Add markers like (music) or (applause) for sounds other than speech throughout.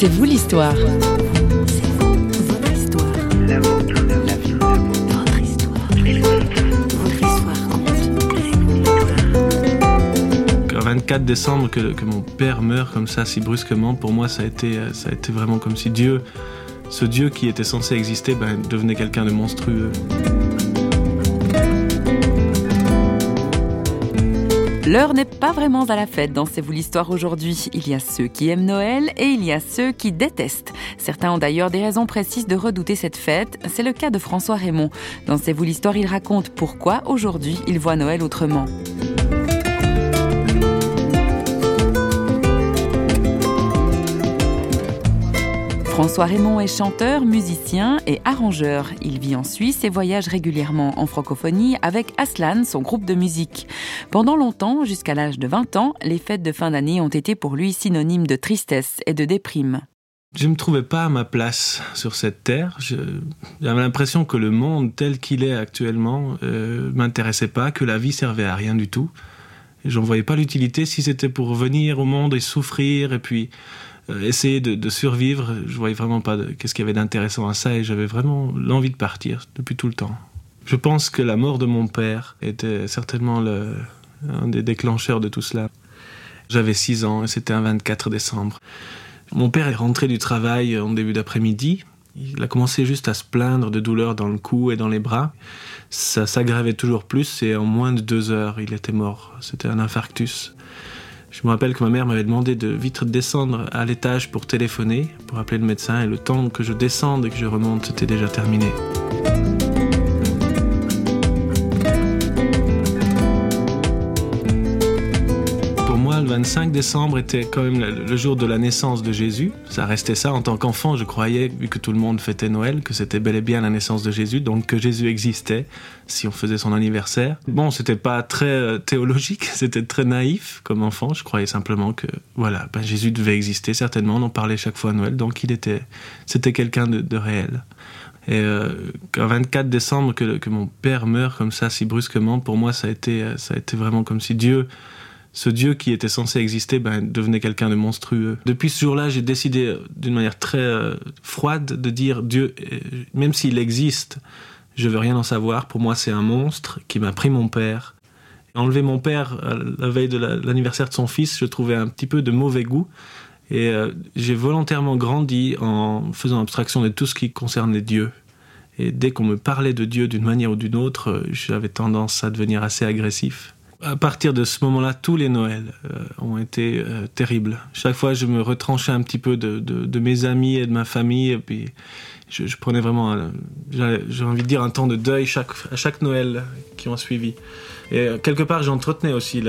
C'est vous l'histoire. Votre histoire. La vôtre, la vie, Votre histoire. Votre histoire compte. Le 24 décembre, que, que mon père meurt comme ça, si brusquement, pour moi, ça a été, euh, ça a été vraiment comme si Dieu, ce Dieu qui était censé exister, ben, devenait quelqu'un de monstrueux. L'heure n'est pas vraiment à la fête dans C'est vous l'histoire aujourd'hui. Il y a ceux qui aiment Noël et il y a ceux qui détestent. Certains ont d'ailleurs des raisons précises de redouter cette fête. C'est le cas de François Raymond. Dans C'est vous l'histoire, il raconte pourquoi aujourd'hui il voit Noël autrement. François Raymond est chanteur, musicien et arrangeur. Il vit en Suisse et voyage régulièrement en francophonie avec Aslan, son groupe de musique. Pendant longtemps, jusqu'à l'âge de 20 ans, les fêtes de fin d'année ont été pour lui synonymes de tristesse et de déprime. Je ne me trouvais pas à ma place sur cette terre. J'avais l'impression que le monde tel qu'il est actuellement euh, m'intéressait pas, que la vie servait à rien du tout. J'en voyais pas l'utilité si c'était pour venir au monde et souffrir et puis essayer de, survivre. Je voyais vraiment pas qu'est-ce qu'il y avait d'intéressant à ça et j'avais vraiment l'envie de partir depuis tout le temps. Je pense que la mort de mon père était certainement le, un des déclencheurs de tout cela. J'avais 6 ans et c'était un 24 décembre. Mon père est rentré du travail en début d'après-midi. Il a commencé juste à se plaindre de douleurs dans le cou et dans les bras. Ça s'aggravait toujours plus et en moins de deux heures, il était mort. C'était un infarctus. Je me rappelle que ma mère m'avait demandé de vite descendre à l'étage pour téléphoner, pour appeler le médecin, et le temps que je descende et que je remonte, c'était déjà terminé. 25 décembre était quand même le, jour de la naissance de Jésus. Ça restait ça. En tant qu'enfant, je croyais, vu que tout le monde fêtait Noël, que c'était bel et bien la naissance de Jésus, donc que Jésus existait si on faisait son anniversaire. Bon, c'était pas très euh, théologique, (laughs) c'était très naïf comme enfant. Je croyais simplement que, voilà, ben, Jésus devait exister certainement. On en parlait chaque fois à Noël, donc il était, c'était quelqu'un de, réel. Et euh, qu'un 24 décembre, que, que mon père meurt comme ça si brusquement, pour moi, ça a été, euh, ça a été vraiment comme si Dieu ce Dieu qui était censé exister ben, devenait quelqu'un de monstrueux. Depuis ce jour-là, j'ai décidé euh, d'une manière très euh, froide de dire Dieu, euh, même s'il existe, je veux rien en savoir. Pour moi, c'est un monstre qui m'a pris mon père. Enlever mon père la veille de la- l'anniversaire de son fils, je trouvais un petit peu de mauvais goût. Et j'ai volontairement grandi en faisant abstraction de tout ce qui concerne les dieux. Et dès qu'on me parlait de Dieu d'une manière ou d'une autre, j'avais tendance à devenir assez agressif. À partir de ce moment-là, tous les Noëls euh, ont été euh, terribles. Chaque fois, je me retranchais un petit peu de, mes amis et de ma famille, et puis je, prenais vraiment, j'ai envie de dire, un temps de deuil à chaque Noël qui ont suivi. Et euh, quelque part, j'entretenais aussi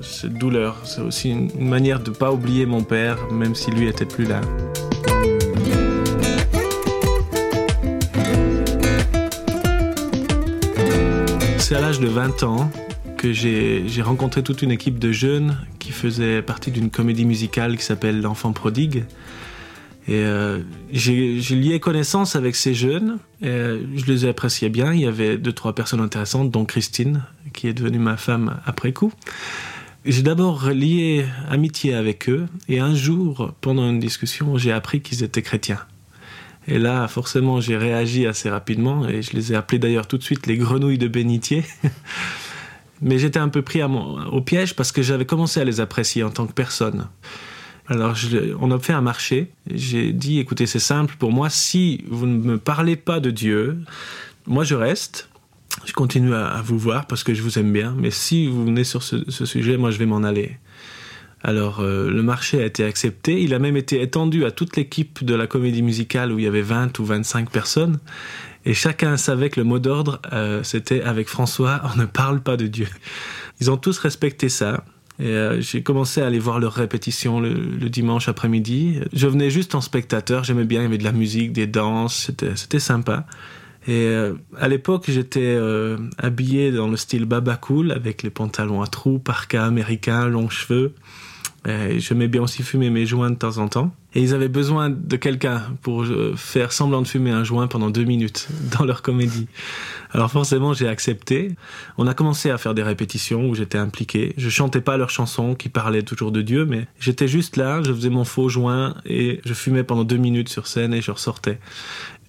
cette douleur. C'est aussi une, une manière de ne pas oublier mon père, même si lui était plus là. C'est à l'âge de 20 ans que j'ai rencontré toute une équipe de jeunes qui faisaient partie d'une comédie musicale qui s'appelle L'enfant prodigue. Et euh, j'ai j'ai lié connaissance avec ces jeunes. Et, euh, je les appréciais bien. Il y avait deux, trois personnes intéressantes, dont Christine, qui est devenue ma femme après coup. J'ai d'abord lié amitié avec eux. Et un jour, pendant une discussion, j'ai appris qu'ils étaient chrétiens. Et là, forcément, j'ai réagi assez rapidement. Et je les ai appelés d'ailleurs tout de suite les grenouilles de bénitier. (laughs) Mais j'étais un peu pris au piège parce que j'avais commencé à les apprécier en tant que personne. Alors, on a fait un marché. J'ai dit, écoutez, c'est simple pour moi. Si vous ne me parlez pas de Dieu, moi je reste. Je continue à, vous voir parce que je vous aime bien. Mais si vous venez sur ce, ce sujet, moi je vais m'en aller. Alors, euh, le marché a été accepté. Il a même été étendu à toute l'équipe de la comédie musicale où il y avait 20 ou 25 personnes. Et chacun savait que le mot d'ordre, euh, c'était avec François, on ne parle pas de Dieu. Ils ont tous respecté ça. Et euh, j'ai commencé à aller voir leurs répétitions le, dimanche après-midi. Je venais juste en spectateur, j'aimais bien, il y avait de la musique, des danses, c'était, sympa. Et euh, à l'époque, j'étais habillé dans le style baba cool, avec les pantalons à trous, parka américain, longs cheveux. Et J'aimais bien aussi fumer mes joints de temps en temps. Et ils avaient besoin de quelqu'un pour euh, faire semblant de fumer un joint pendant deux minutes (laughs) dans leur comédie. Alors forcément, j'ai accepté. On a commencé à faire des répétitions où j'étais impliqué. Je chantais pas leurs chansons qui parlaient toujours de Dieu, mais j'étais juste là, je faisais mon faux joint et je fumais pendant deux minutes sur scène et je ressortais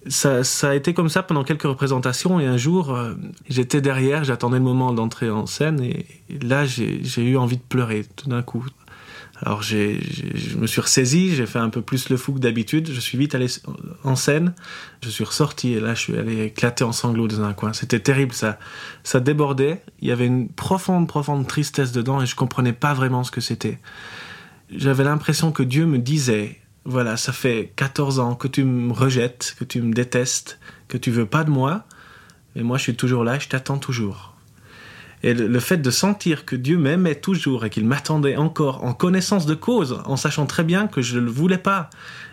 ça, a été comme ça pendant quelques représentations et un jour euh, j'étais derrière, j'attendais le moment d'entrer en scène et là j'ai eu envie de pleurer tout d'un coup. Alors je me suis ressaisi, j'ai fait un peu plus le fou que d'habitude, je suis vite allé en scène, je suis ressorti et là je suis allé éclater en sanglots dans un coin. C'était terrible, ça, ça débordait, il y avait une profonde, profonde tristesse dedans et je comprenais pas vraiment ce que c'était. J'avais l'impression que Dieu me disait, voilà, ça fait 14 ans que tu me rejettes, que tu me détestes, que tu veux pas de moi, mais moi je suis toujours là, je t'attends toujours. Et le, fait de sentir que Dieu m'aimait toujours et qu'il m'attendait encore en connaissance de cause, en sachant très bien que je ne le voulais pas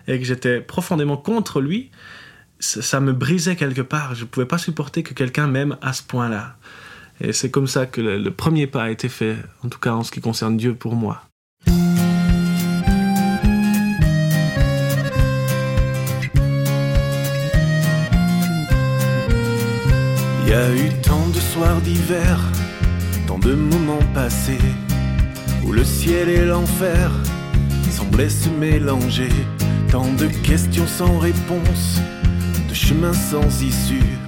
et que j'étais profondément contre lui, ça, me brisait quelque part. Je ne pouvais pas supporter que quelqu'un m'aime à ce point-là. Et c'est comme ça que le, premier pas a été fait, en tout cas en ce qui concerne Dieu pour moi. Il y a eu tant de soirs d'hiver, tant de moments passés, où le ciel et l'enfer semblaient se mélanger, tant de questions sans réponse, de chemins sans issue,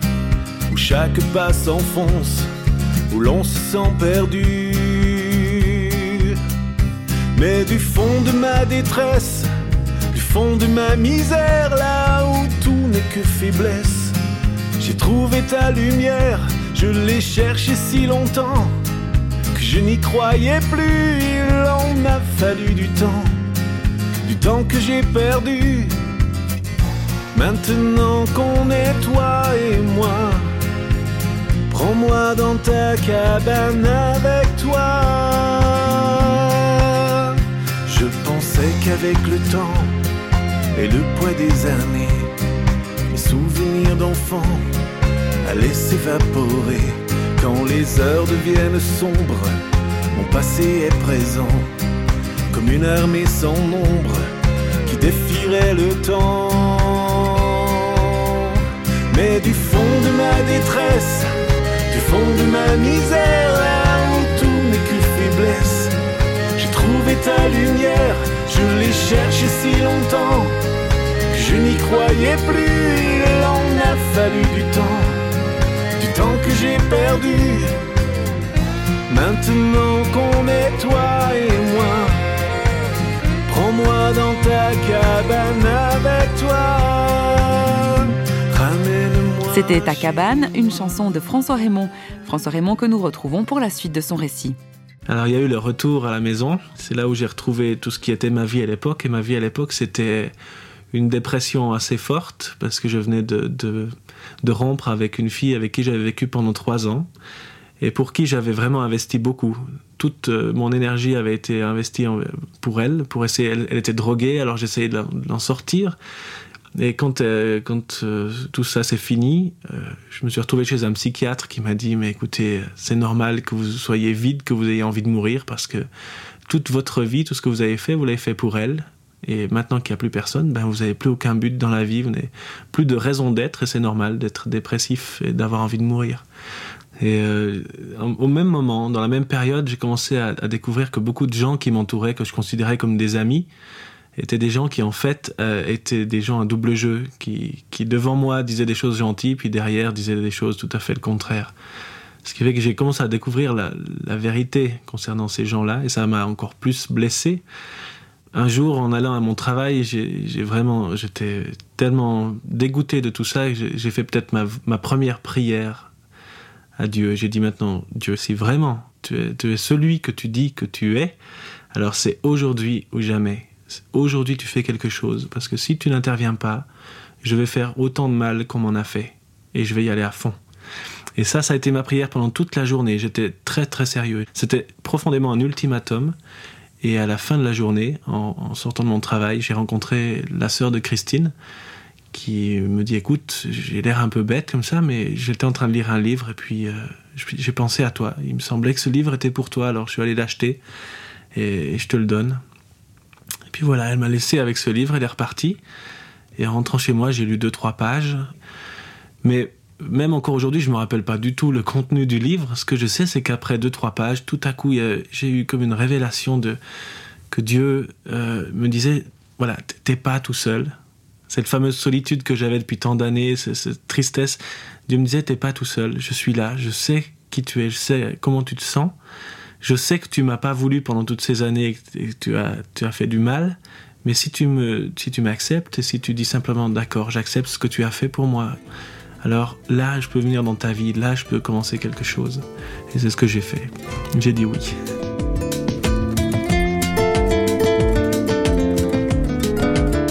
où chaque pas s'enfonce, où l'on se sent perdu. Mais du fond de ma détresse, du fond de ma misère, là où tout n'est que faiblesse, j'ai trouvé ta lumière, je l'ai cherchée si longtemps je n'y croyais plus. Il en a fallu du temps, du temps que j'ai perdu. Maintenant qu'on est toi et moi, prends-moi dans ta cabane avec toi. Je pensais qu'avec le temps et le poids des années, mes souvenirs d'enfant allaient s'évaporer quand les heures deviennent sombres. Mon passé est présent comme une armée sans nombre qui défierait le temps. Mais du fond de ma détresse, du fond de ma misère, là où tout n'est que faiblesse, j'ai trouvé ta lumière, je l'ai cherchée si longtemps que je n'y croyais plus. Il en a fallu du temps, temps que j'ai perdu. Maintenant qu'on est toi et moi, prends-moi dans ta cabane avec toi. C'était Ta cabane, une chanson de François Raymond. François Raymond que nous retrouvons pour la suite de son récit. Alors il y a eu le retour à la maison, c'est là où j'ai retrouvé tout ce qui était ma vie à l'époque, et ma vie à l'époque c'était une dépression assez forte, parce que je venais de, de, rompre avec une fille avec qui j'avais vécu pendant trois ans, et pour qui j'avais vraiment investi beaucoup. Toute euh, mon énergie avait été investie pour elle, pour essayer, elle, était droguée, alors j'essayais de l'en sortir. Et quand, euh, quand euh, tout ça s'est fini, je me suis retrouvé chez un psychiatre qui m'a dit Mais écoutez, c'est normal que vous soyez vide, que vous ayez envie de mourir, parce que toute votre vie, tout ce que vous avez fait, vous l'avez fait pour elle. Et maintenant qu'il n'y a plus personne, ben vous n'avez plus aucun but dans la vie, vous n'avez plus de raison d'être, et c'est normal d'être dépressif et d'avoir envie de mourir. Et euh, au même moment, dans la même période, j'ai commencé à, découvrir que beaucoup de gens qui m'entouraient, que je considérais comme des amis, étaient des gens qui en fait euh, étaient des gens à double jeu, qui, qui devant moi disaient des choses gentilles, puis derrière disaient des choses tout à fait le contraire. Ce qui fait que j'ai commencé à découvrir la vérité concernant ces gens-là, et ça m'a encore plus blessé. Un jour, en allant à mon travail, j'ai vraiment, j'étais tellement dégoûté de tout ça, que j'ai fait peut-être ma, première prière à Dieu. J'ai dit maintenant, Dieu, si vraiment tu es celui que tu dis que tu es, alors c'est aujourd'hui ou jamais. Aujourd'hui, tu fais quelque chose, parce que si tu n'interviens pas, je vais faire autant de mal qu'on m'en a fait, et je vais y aller à fond. Et ça, ça a été ma prière pendant toute la journée. J'étais très très sérieux. C'était profondément un ultimatum. Et à la fin de la journée, en, sortant de mon travail, j'ai rencontré la sœur de Christine, qui me dit écoute, j'ai l'air un peu bête comme ça, mais j'étais en train de lire un livre et puis euh, j'ai pensé à toi. Il me semblait que ce livre était pour toi, alors je suis allé l'acheter et, et je te le donne. Puis voilà, elle m'a laissé avec ce livre, elle est repartie. Et en rentrant chez moi, j'ai lu deux, trois pages. Mais même encore aujourd'hui, je me rappelle pas du tout le contenu du livre. Ce que je sais, c'est qu'après deux, trois pages, tout à coup, j'ai eu comme une révélation de que Dieu euh, me disait, voilà, t'es pas tout seul. Cette fameuse solitude que j'avais depuis tant d'années, cette tristesse, Dieu me disait, t'es pas tout seul. Je suis là. Je sais qui tu es. Je sais comment tu te sens. Je sais que tu m'as pas voulu pendant toutes ces années et que tu as, tu as fait du mal. Mais si tu me, si tu m'acceptes et si tu dis simplement d'accord, j'accepte ce que tu as fait pour moi, alors là, je peux venir dans ta vie, là, je peux commencer quelque chose. Et c'est ce que j'ai fait. J'ai dit oui.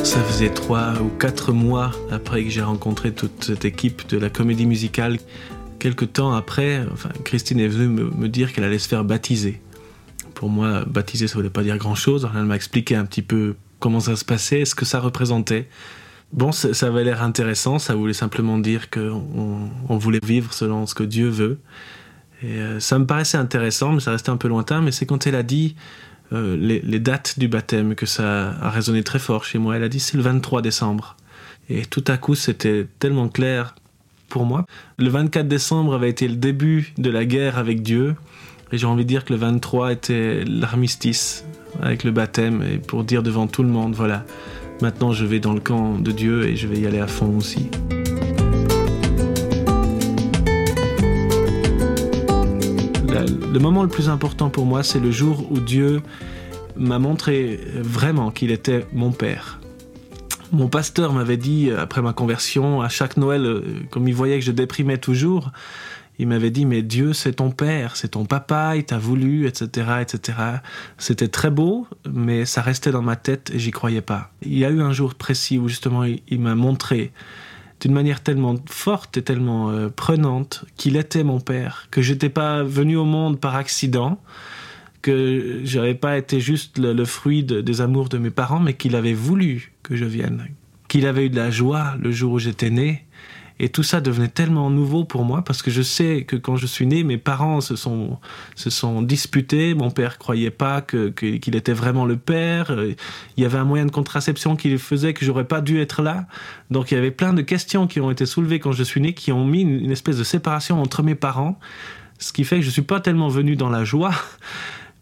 Ça faisait trois ou quatre mois après que j'ai rencontré toute cette équipe de la comédie musicale. Quelque temps après, enfin, Christine est venue me, me dire qu'elle allait se faire baptiser. Pour moi, baptiser, ça voulait pas dire grand-chose. Elle m'a expliqué un petit peu comment ça se passait, ce que ça représentait. Bon, ça, avait l'air intéressant, ça voulait simplement dire qu'on on voulait vivre selon ce que Dieu veut. Et euh, ça me paraissait intéressant, mais ça restait un peu lointain. Mais c'est quand elle a dit euh, les, les, dates du baptême que ça a résonné très fort chez moi. Elle a dit c'est le 23 décembre. Et tout à coup, c'était tellement clair pour moi. Le 24 décembre avait été le début de la guerre avec Dieu. Et j'ai envie de dire que le 23 était l'armistice avec le baptême et pour dire devant tout le monde, voilà, maintenant je vais dans le camp de Dieu et je vais y aller à fond aussi. Le moment le plus important pour moi, c'est le jour où Dieu m'a montré vraiment qu'il était mon Père. Mon pasteur m'avait dit, après ma conversion, à chaque Noël, euh, comme il voyait que je déprimais toujours, il m'avait dit mais Dieu c'est ton père, c'est ton papa, il t'a voulu, etc., etc. C'était très beau, mais ça restait dans ma tête et j'y croyais pas. Il y a eu un jour précis où justement il, m'a montré d'une manière tellement forte et tellement euh, prenante qu'il était mon père, que j'étais pas venu au monde par accident, que j'avais pas été juste le, fruit des amours de mes parents, mais qu'il avait voulu que je vienne, qu'il avait eu de la joie le jour où j'étais né et tout ça devenait tellement nouveau pour moi parce que je sais que quand je suis né, mes parents se sont, se sont disputés. Mon père croyait pas que, qu'il était vraiment le père. Il y avait un moyen de contraception qui faisait que j'aurais pas dû être là. Donc il y avait plein de questions qui ont été soulevées quand je suis né qui ont mis une, espèce de séparation entre mes parents. Ce qui fait que je suis pas tellement venu dans la joie.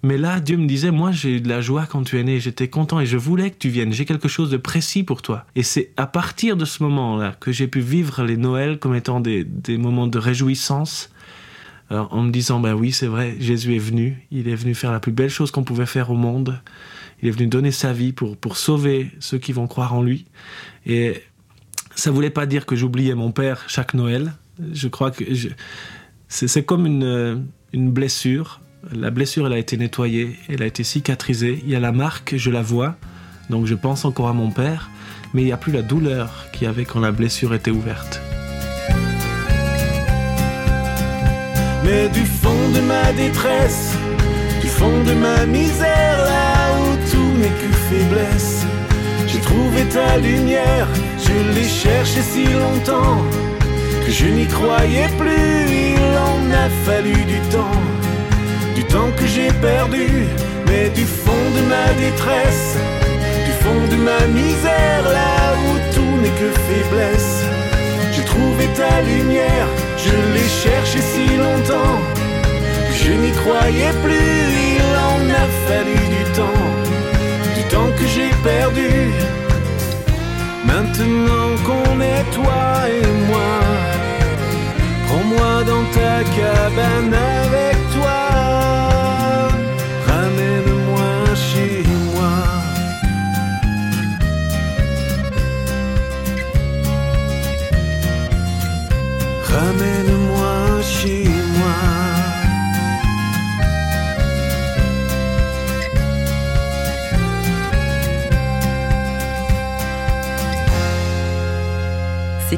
Mais là, Dieu me disait, moi j'ai eu de la joie quand tu es né, j'étais content et je voulais que tu viennes, j'ai quelque chose de précis pour toi. Et c'est à partir de ce moment-là que j'ai pu vivre les Noëls comme étant des, moments de réjouissance, en me disant, ben oui, c'est vrai, Jésus est venu, il est venu faire la plus belle chose qu'on pouvait faire au monde, il est venu donner sa vie pour, sauver ceux qui vont croire en lui. Et ça voulait pas dire que j'oubliais mon père chaque Noël, je crois que c'est comme une blessure la blessure, elle a été nettoyée, elle a été cicatrisée. Il y a la marque, je la vois. Donc je pense encore à mon père, mais il n'y a plus la douleur qu'il y avait quand la blessure était ouverte. Mais du fond de ma détresse, du fond de ma misère, là où tout n'est que faiblesse, j'ai trouvé ta lumière, je l'ai cherchée si longtemps que je n'y croyais plus, il en a fallu du temps du temps que j'ai perdu, mais du fond de ma détresse, du fond de ma misère, là où tout n'est que faiblesse. J'ai trouvé ta lumière, je l'ai cherchée si longtemps, que je n'y croyais plus, il en a fallu du temps, du temps que j'ai perdu. Maintenant qu'on est toi et moi, prends-moi dans ta cabane avec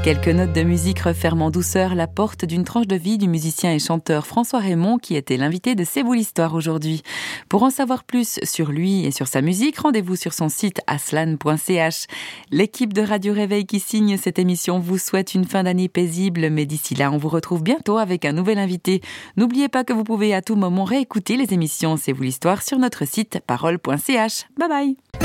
quelques notes de musique referment en douceur la porte d'une tranche de vie du musicien et chanteur François Raymond qui était l'invité de C'est vous l'histoire aujourd'hui. Pour en savoir plus sur lui et sur sa musique, rendez-vous sur son site aslan.ch. L'équipe de Radio Réveil qui signe cette émission vous souhaite une fin d'année paisible, mais d'ici là, on vous retrouve bientôt avec un nouvel invité. N'oubliez pas que vous pouvez à tout moment réécouter les émissions C'est vous l'histoire sur notre site parole.ch. Bye bye